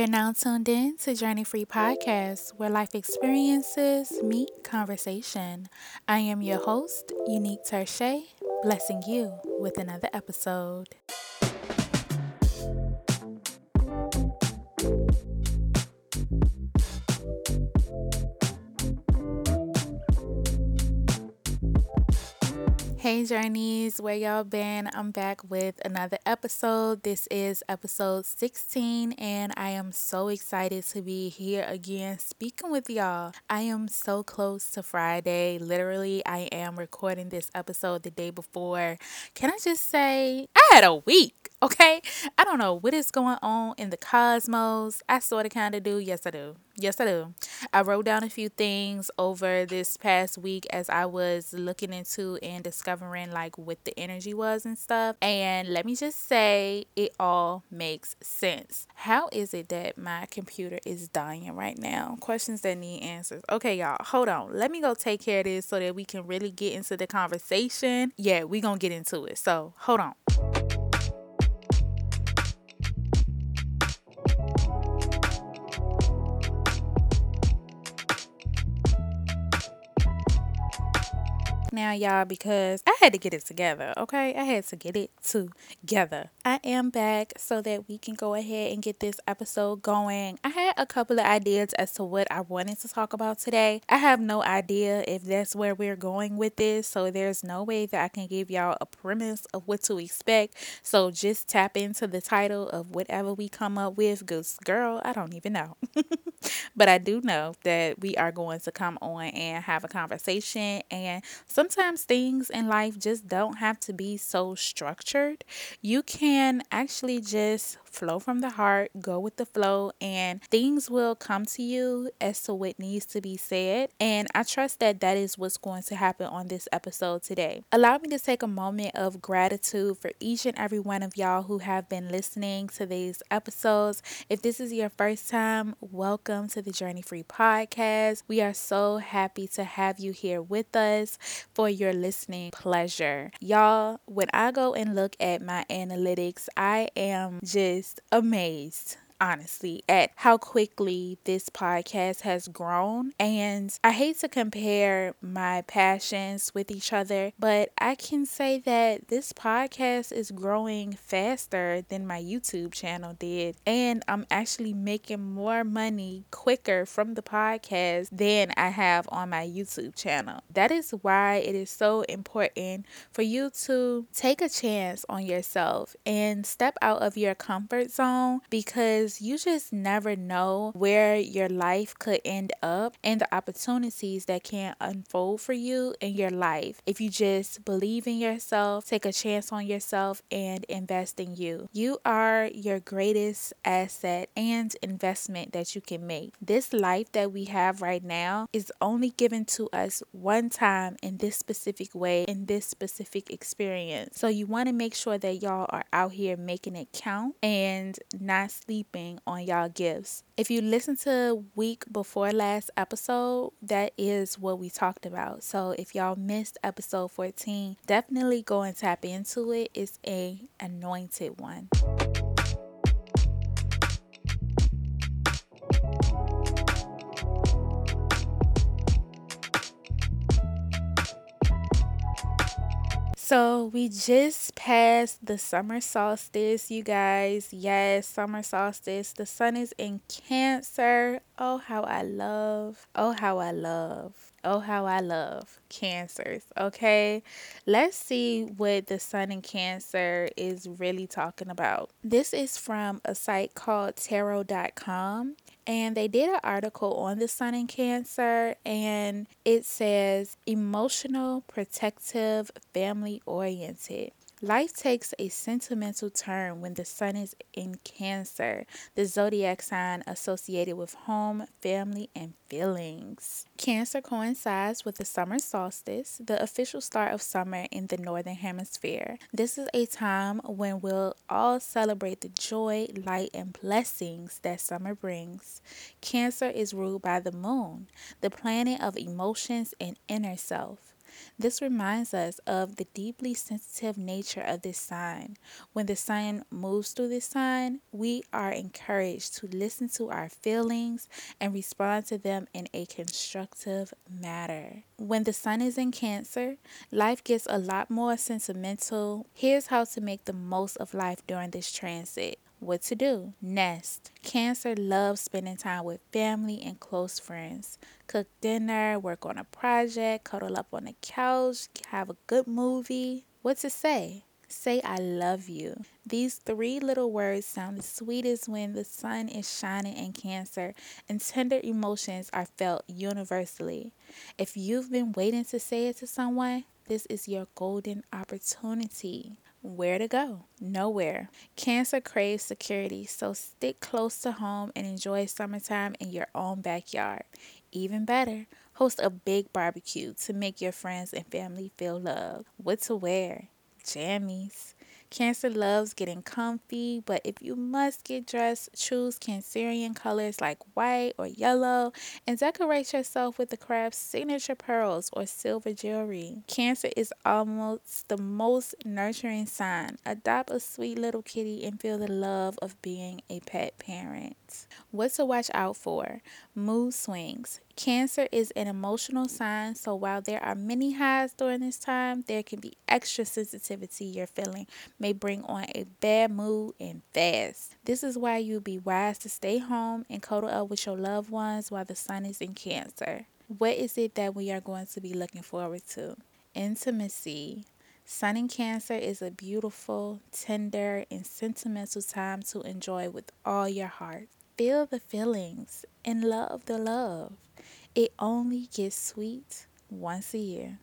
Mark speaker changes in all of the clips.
Speaker 1: You're now tuned in to Journey Free Podcast, where life experiences meet conversation. I am your host, Unique Terche, blessing you with another episode. Hey Journeys, where y'all been? I'm back with another episode. This is episode 16, and I am so excited to be here again speaking with y'all. I am so close to Friday. Literally, I am recording this episode the day before. Can I just say, I had a week. Okay, I don't know what is going on in the cosmos. I sort of kind of do. Yes, I do. Yes, I do. I wrote down a few things over this past week as I was looking into and discovering like what the energy was and stuff. And let me just say, it all makes sense. How is it that my computer is dying right now? Questions that need answers. Okay, y'all, hold on. Let me go take care of this so that we can really get into the conversation. Yeah, we gonna get into it. So hold on. Now, y'all, because I had to get it together, okay? I had to get it together. I am back so that we can go ahead and get this episode going. I had a couple of ideas as to what I wanted to talk about today. I have no idea if that's where we're going with this, so there's no way that I can give y'all a premise of what to expect. So just tap into the title of whatever we come up with, because girl, I don't even know. but I do know that we are going to come on and have a conversation and sometimes things in life just don't have to be so structured. You can actually just flow from the heart, go with the flow, and things will come to you as to what needs to be said. And I trust that that is what's going to happen on this episode today. Allow me to take a moment of gratitude for each and every one of y'all who have been listening to these episodes. If this is your first time, welcome to the Journey Free Podcast. We are so happy to have you here with us for your listening pleasure. Y'all, when I go and look at my analytics, I am just just amazed honestly, at how quickly this podcast has grown. And I hate to compare my passions with each other, but I can say that this podcast is growing faster than my YouTube channel did. And I'm actually making more money quicker from the podcast than I have on my YouTube channel. That is why it is so important for you to take a chance on yourself and step out of your comfort zone because because you just never know where your life could end up and the opportunities that can unfold for you in your life if you just believe in yourself, take a chance on yourself, and invest in you. You are your greatest asset and investment that you can make. This life that we have right now is only given to us one time in this specific way, in this specific experience. So you want to make sure that y'all are out here making it count and not sleeping on y'all gifts. If you listen to week before last episode, that is what we talked about. So if y'all missed episode 14, definitely go and tap into it. It's a anointed one. So we just passed the summer solstice, you guys. Yes, summer solstice. The sun is in Cancer. Oh, how I love. Oh, how I love. Oh, how I love cancers. Okay, let's see what the sun in Cancer is really talking about. This is from a site called tarot.com and they did an article on the sun in cancer and it says emotional protective family oriented Life takes a sentimental turn when the sun is in Cancer, the zodiac sign associated with home, family, and feelings. Cancer coincides with the summer solstice, the official start of summer in the northern hemisphere. This is a time when we'll all celebrate the joy, light, and blessings that summer brings. Cancer is ruled by the moon, the planet of emotions and inner self. This reminds us of the deeply sensitive nature of this sign. When the sign moves through this sign, we are encouraged to listen to our feelings and respond to them in a constructive manner. When the sun is in Cancer, life gets a lot more sentimental. Here's how to make the most of life during this transit. What to do? Nest. Cancer loves spending time with family and close friends. Cook dinner, work on a project, cuddle up on the couch, have a good movie. What to say? Say, I love you. These three little words sound the sweetest when the sun is shining in Cancer and tender emotions are felt universally. If you've been waiting to say it to someone, this is your golden opportunity. Where to go? Nowhere. Cancer craves security, so stick close to home and enjoy summertime in your own backyard. Even better, host a big barbecue to make your friends and family feel loved. What to wear? Jammies. Cancer loves getting comfy, but if you must get dressed, choose Cancerian colors like white or yellow and decorate yourself with the craft's signature pearls or silver jewelry. Cancer is almost the most nurturing sign. Adopt a sweet little kitty and feel the love of being a pet parent. What to watch out for? Mood swings. Cancer is an emotional sign, so while there are many highs during this time, there can be extra sensitivity you're feeling may bring on a bad mood and fast. This is why you'd be wise to stay home and cuddle up with your loved ones while the sun is in Cancer. What is it that we are going to be looking forward to? Intimacy. Sun in Cancer is a beautiful, tender, and sentimental time to enjoy with all your heart. Feel the feelings and love the love. It only gets sweet once a year.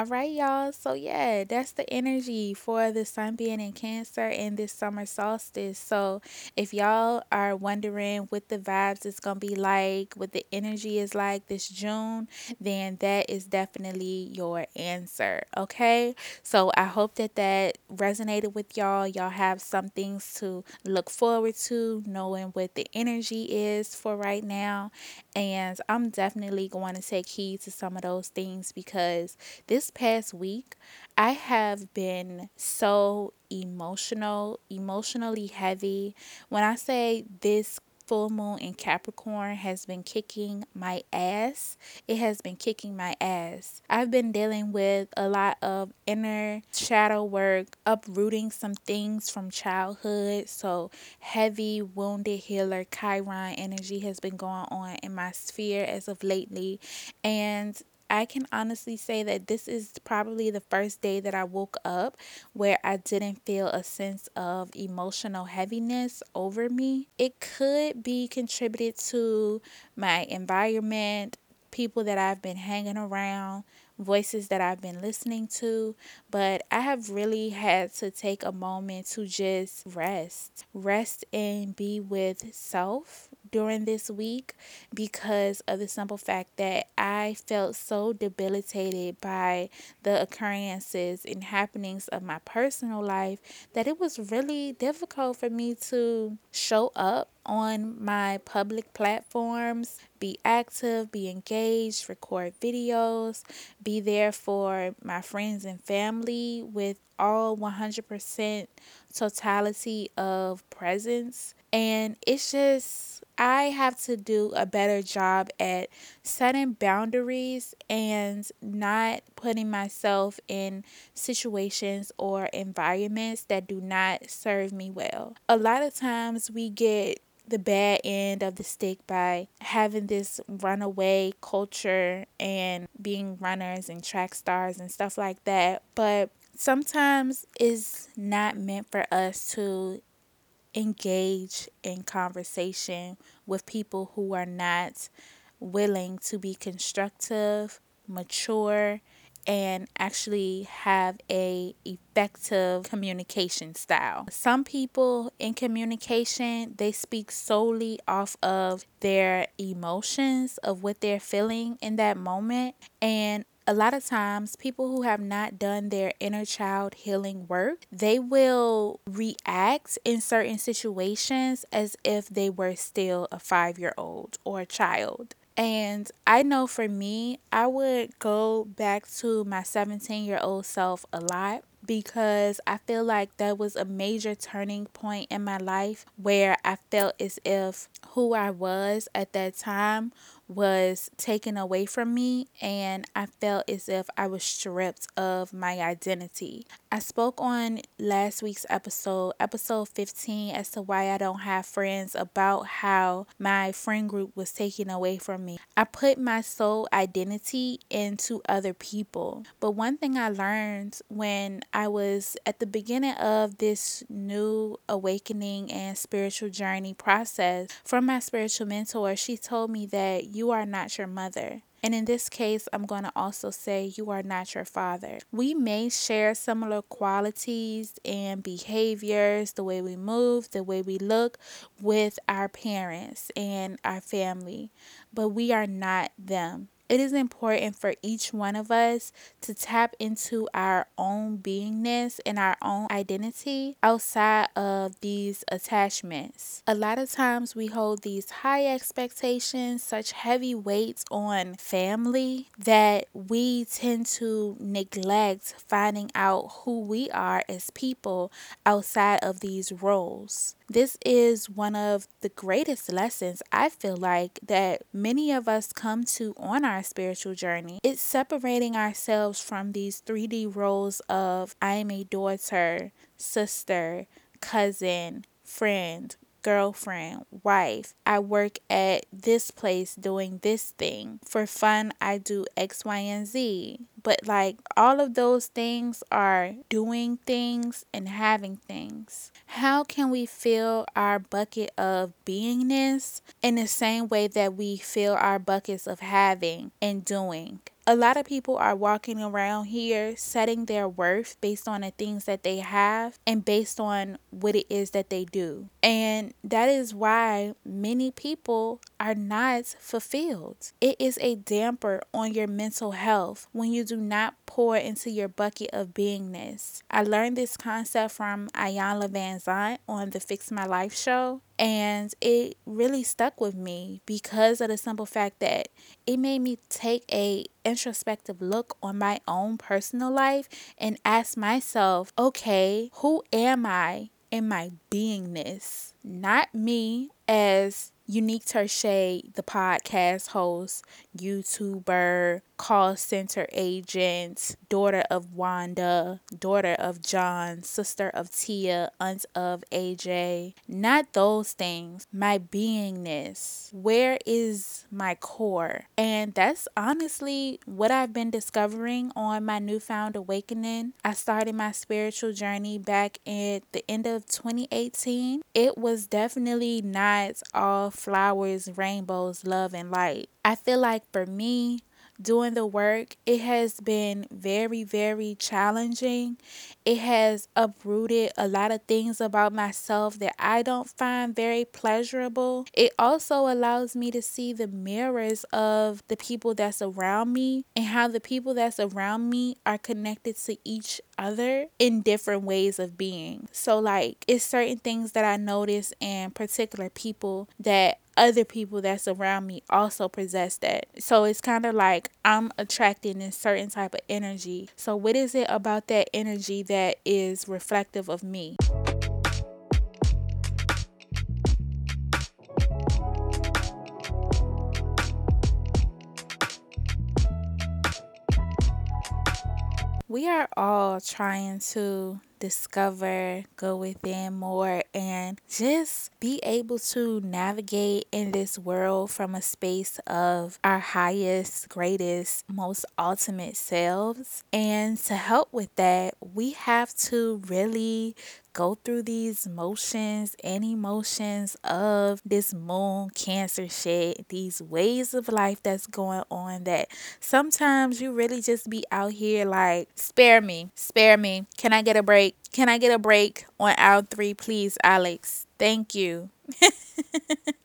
Speaker 1: All right, y'all. So, yeah, that's the energy for the sun being in Cancer and this summer solstice. So, if y'all are wondering what the vibes is going to be like, what the energy is like this June, then that is definitely your answer. Okay. So, I hope that that resonated with y'all. Y'all have some things to look forward to, knowing what the energy is for right now. And I'm definitely going to take heed to some of those things because this past week, I have been so emotional, emotionally heavy. When I say this full moon in Capricorn has been kicking my ass. It has been kicking my ass. I've been dealing with a lot of inner shadow work, uprooting some things from childhood. So, heavy wounded healer Chiron energy has been going on in my sphere as of lately. And I can honestly say that this is probably the first day that I woke up where I didn't feel a sense of emotional heaviness over me. It could be contributed to my environment, people that I've been hanging around, voices that I've been listening to, but I have really had to take a moment to just rest, rest and be with self during this week because of the simple fact that I felt so debilitated by the occurrences and happenings of my personal life that it was really difficult for me to show up on my public platforms, be active, be engaged, record videos, be there for my friends and family with all 100% totality of presence. And it's just, I have to do a better job at setting boundaries and not putting myself in situations or environments that do not serve me well. A lot of times we get the bad end of the stick by having this runaway culture and being runners and track stars and stuff like that. But sometimes it's not meant for us to engage in conversation with people who are not willing to be constructive, mature, and actually have a effective communication style. Some people in communication, they speak solely off of their emotions of what they're feeling in that moment and a lot of times people who have not done their inner child healing work, they will react in certain situations as if they were still a 5-year-old or a child. And I know for me, I would go back to my 17 year old self a lot because I feel like that was a major turning point in my life where I felt as if who I was at that time was taken away from me and I felt as if I was stripped of my identity. I spoke on last week's episode, episode 15, as to why I don't have friends, about how my friend group was taken away from me. I put my sole identity into other people. But one thing I learned when I was at the beginning of this new awakening and spiritual journey process from my spiritual mentor, she told me that you are not your mother. And in this case, I'm going to also say you are not your father. We may share similar qualities and behaviors, the way we move, the way we look with our parents and our family, but we are not them it is important for each one of us to tap into our own beingness and our own identity outside of these attachments. A lot of times we hold these high expectations, such heavy weights on family that we tend to neglect finding out who we are as people outside of these roles. This is one of the greatest lessons I feel like that many of us come to on our spiritual journey. It's separating ourselves from these 3D roles of I am a daughter, sister, cousin, friend, girlfriend, wife. I work at this place doing this thing. For fun, I do X, Y, and Z. But like all of those things are doing things and having things. How can we fill our bucket of beingness in the same way that we fill our buckets of having and doing? a lot of people are walking around here setting their worth based on the things that they have and based on what it is that they do. And that is why many people are not fulfilled. It is a damper on your mental health when you do not pour into your bucket of beingness. I learned this concept from Iyanla Vanzant on the Fix My Life show. And it really stuck with me because of the simple fact that it made me take a introspective look on my own personal life and ask myself, okay, who am I in my beingness? Not me as Unique Tershay, the podcast host, YouTuber, call center agent, daughter of Wanda, daughter of John, sister of Tia, aunt of AJ. Not those things. My beingness. Where is my core? And that's honestly what I've been discovering on my newfound awakening. I started my spiritual journey back at the end of 2018. It was definitely not all flowers, rainbows, love, and light. I feel like for me, doing the work, it has been very, very challenging. It has uprooted a lot of things about myself that I don't find very pleasurable. It also allows me to see the mirrors of the people that's around me and how the people that's around me are connected to each other in different ways of being. So, like, it's certain things that I notice in particular people that other people that's around me also possess that. So it's kind of like I'm attracting a certain type of energy. So what is it about that energy that is reflective of me? We are all trying to discover, go within more, and just be able to navigate in this world from a space of our highest, greatest, most ultimate selves. And to help with that, we have to really go through these motions and emotions of this moon cancer shit, these ways of life that's going on that sometimes you really just be out here like, spare me, spare me. Can I get a break? Can I get a break on aisle three, please, Alex? Thank you.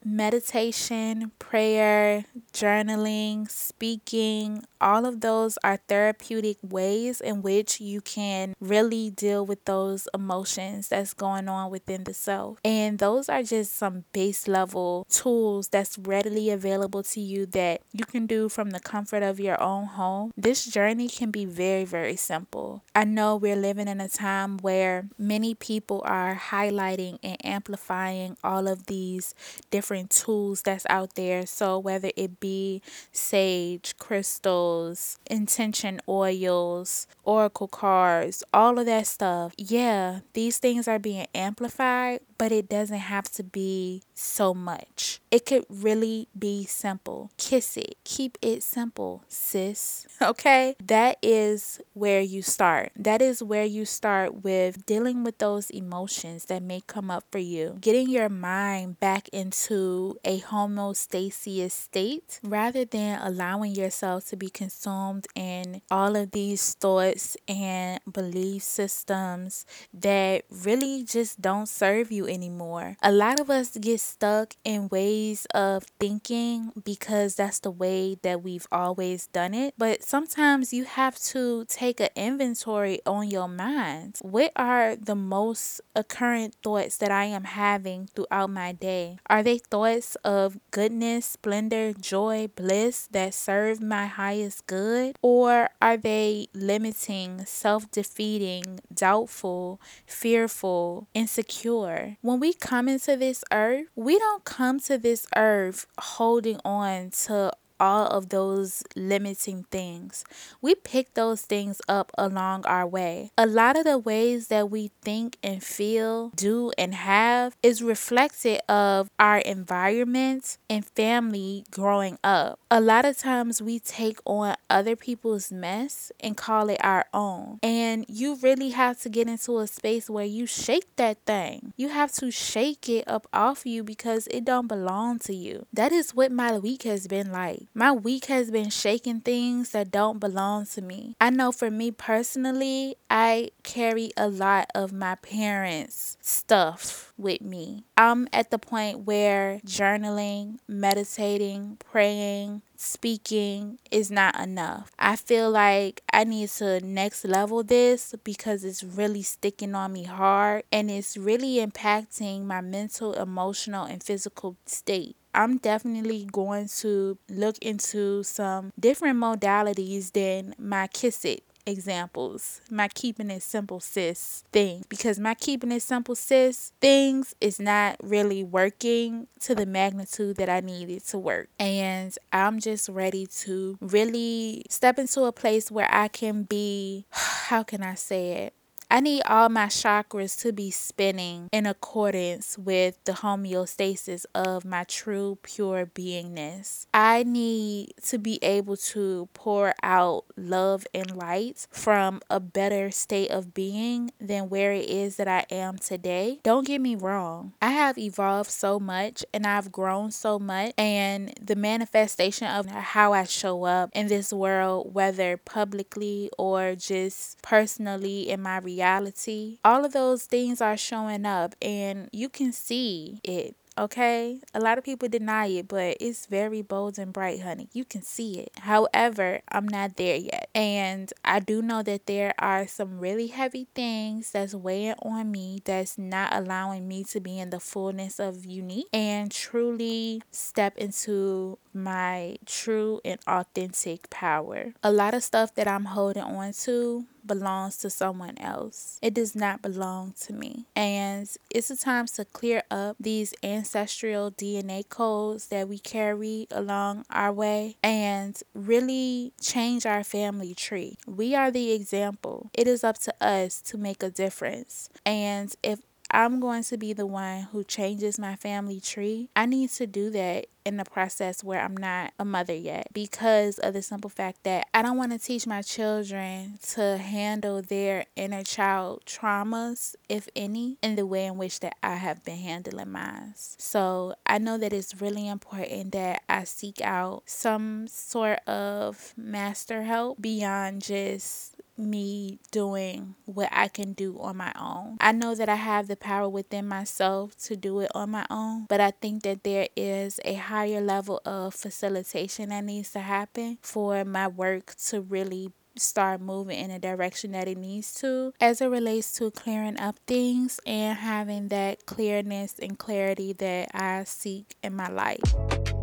Speaker 1: meditation, prayer, journaling, speaking, all of those are therapeutic ways in which you can really deal with those emotions that's going on within the self. And those are just some base level tools that's readily available to you that you can do from the comfort of your own home. This journey can be very, very simple. I know we're living in a time where many people are highlighting and amplifying all of these different tools that's out there. So, whether it be sage, crystals, intention oils, oracle cards, all of that stuff, yeah, these things are being amplified, but it doesn't have to be so much. It could really be simple. Kiss it. Keep it simple, sis. Okay? That is where you start. That is where you start with dealing with those emotions that may come up for you. Getting your mind back into a homeostasis state rather than allowing yourself to be consumed in all of these thoughts and belief systems that really just don't serve you anymore. A lot of us get stuck in ways of thinking because that's the way that we've always done it. But sometimes you have to take an inventory on your mind. What are the most occurrent thoughts that I am having throughout my day? Are they thoughts of goodness, splendor, joy, bliss that serve my highest good? Or are they limiting, self defeating, doubtful, fearful, insecure? When we come into this earth, we don't come to this earth holding on to all of those limiting things. We pick those things up along our way. A lot of the ways that we think and feel, do, and have is reflected of our environment and family growing up. A lot of times we take on other people's mess and call it our own. And you really have to get into a space where you shake that thing. You have to shake it up off you because it don't belong to you. That is what my week has been like. My week has been shaking things that don't belong to me. I know for me personally, I carry a lot of my parents' stuff with me. I'm at the point where journaling, meditating, praying, speaking is not enough. I feel like I need to next level this because it's really sticking on me hard and it's really impacting my mental, emotional, and physical state. I'm definitely going to look into some different modalities than my Kiss It examples. My keeping it simple sis thing. Because my keeping it simple sis things is not really working to the magnitude that I need it to work. And I'm just ready to really step into a place where I can be, how can I say it? I need all my chakras to be spinning in accordance with the homeostasis of my true pure beingness. I need to be able to pour out love and light from a better state of being than where it is that I am today. Don't get me wrong, I have evolved so much and I've grown so much, and the manifestation of how I show up in this world, whether publicly or just personally in my reality all of those things are showing up and you can see it okay? A lot of people deny it, but it's very bold and bright, honey. You can see it. However, I'm not there yet. And I do know that there are some really heavy things that's weighing on me that's not allowing me to be in the fullness of unique and truly step into my true and authentic power. A lot of stuff that I'm holding on to belongs to someone else. It does not belong to me. And it's a time to clear up these ancestral DNA codes that we carry along our way and really change our family tree. We are the example. It is up to us to make a difference. And if I'm going to be the one who changes my family tree, I need to do that in the process where I'm not a mother yet because of the simple fact that I don't want to teach my children to handle their inner child traumas, if any, in the way in which that I have been handling mine. So I know that it's really important that I seek out some sort of master help beyond just me doing what I can do on my own. I know that I have the power within myself to do it on my own, but I think that there is a higher level of facilitation that needs to happen for my work to really start moving in a direction that it needs to as it relates to clearing up things and having that clearness and clarity that I seek in my life.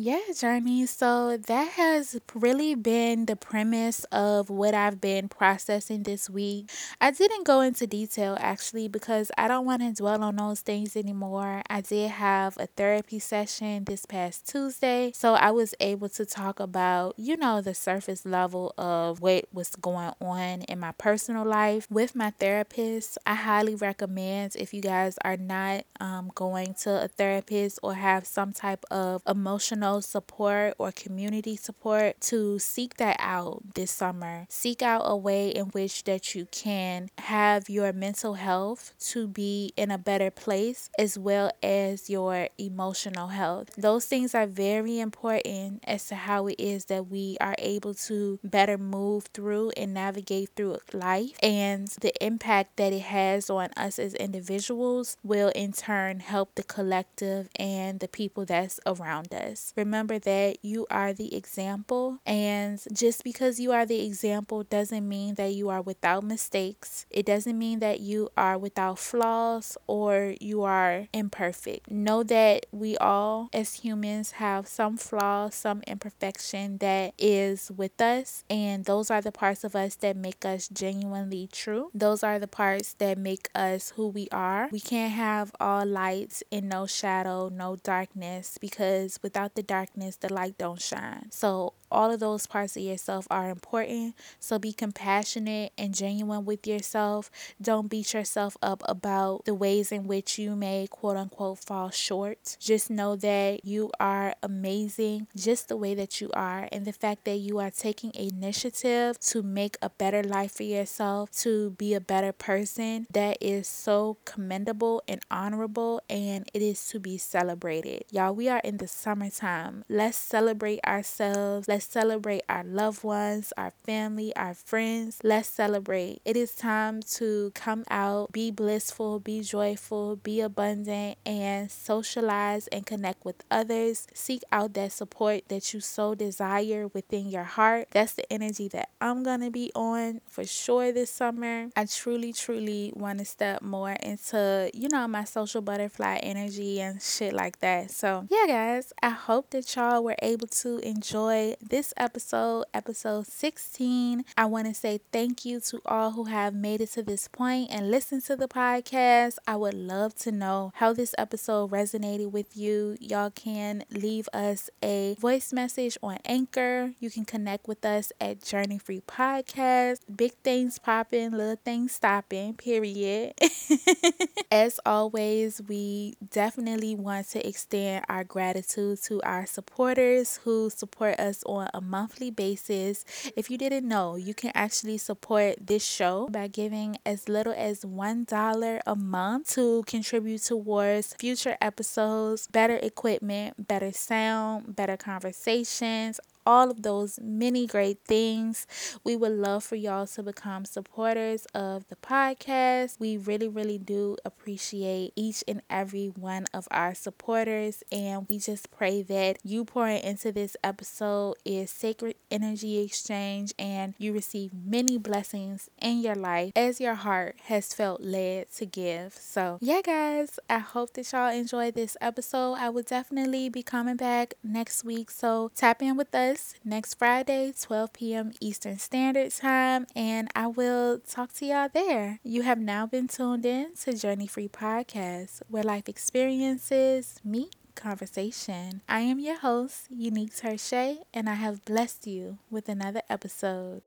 Speaker 1: Yeah, Journey. So that has really been the premise of what I've been processing this week. I didn't go into detail actually because I don't want to dwell on those things anymore. I did have a therapy session this past Tuesday, so I was able to talk about, you know, the surface level of what was going on in my personal life with my therapist. I highly recommend if you guys are not um, going to a therapist or have some type of emotional support or community support to seek that out this summer. Seek out a way in which that you can have your mental health to be in a better place as well as your emotional health. Those things are very important as to how it is that we are able to better move through and navigate through life and the impact that it has on us as individuals will in turn help the collective and the people that's around us. Remember that you are the example, and just because you are the example doesn't mean that you are without mistakes. It doesn't mean that you are without flaws or you are imperfect. Know that we all, as humans, have some flaws, some imperfection that is with us, and those are the parts of us that make us genuinely true. Those are the parts that make us who we are. We can't have all lights and no shadow, no darkness, because without the darkness, the light don't shine. So all of those parts of yourself are important. So be compassionate and genuine with yourself. Don't beat yourself up about the ways in which you may quote unquote fall short. Just know that you are amazing just the way that you are. And the fact that you are taking initiative to make a better life for yourself, to be a better person, that is so commendable and honorable. And it is to be celebrated. Y'all, we are in the summertime. Um, let's celebrate ourselves. Let's Let's celebrate our loved ones, our family, our friends. Let's celebrate. It is time to come out, be blissful, be joyful, be abundant, and socialize and connect with others. Seek out that support that you so desire within your heart. That's the energy that I'm going to be on for sure this summer. I truly, truly want to step more into, you know, my social butterfly energy and shit like that. So, yeah, guys, I hope that y'all were able to enjoy this episode, episode 16. I want to say thank you to all who have made it to this point and listened to the podcast. I would love to know how this episode resonated with you. Y'all can leave us a voice message on Anchor. You can connect with us at Journey Free Podcast. Big things popping, little things stopping, period. As always, we definitely want to extend our gratitude to our supporters who support us on a monthly basis. If you didn't know, you can actually support this show by giving as little as $1 a month to contribute towards future episodes, better equipment, better sound, better conversations, all of those many great things. We would love for y'all to become supporters of the podcast. We really, really do appreciate each and every one of our supporters, and we just pray that you pouring into this episode is sacred energy exchange and you receive many blessings in your life as your heart has felt led to give. So, yeah, guys, I hope that y'all enjoyed this episode. I will definitely be coming back next week, so tap in with us next Friday, 12 p.m. Eastern Standard Time, and I will talk to y'all there. You have now been tuned in to Journey Free Podcast, where life experiences meet conversation. I am your host, Unique Terche, and I have blessed you with another episode.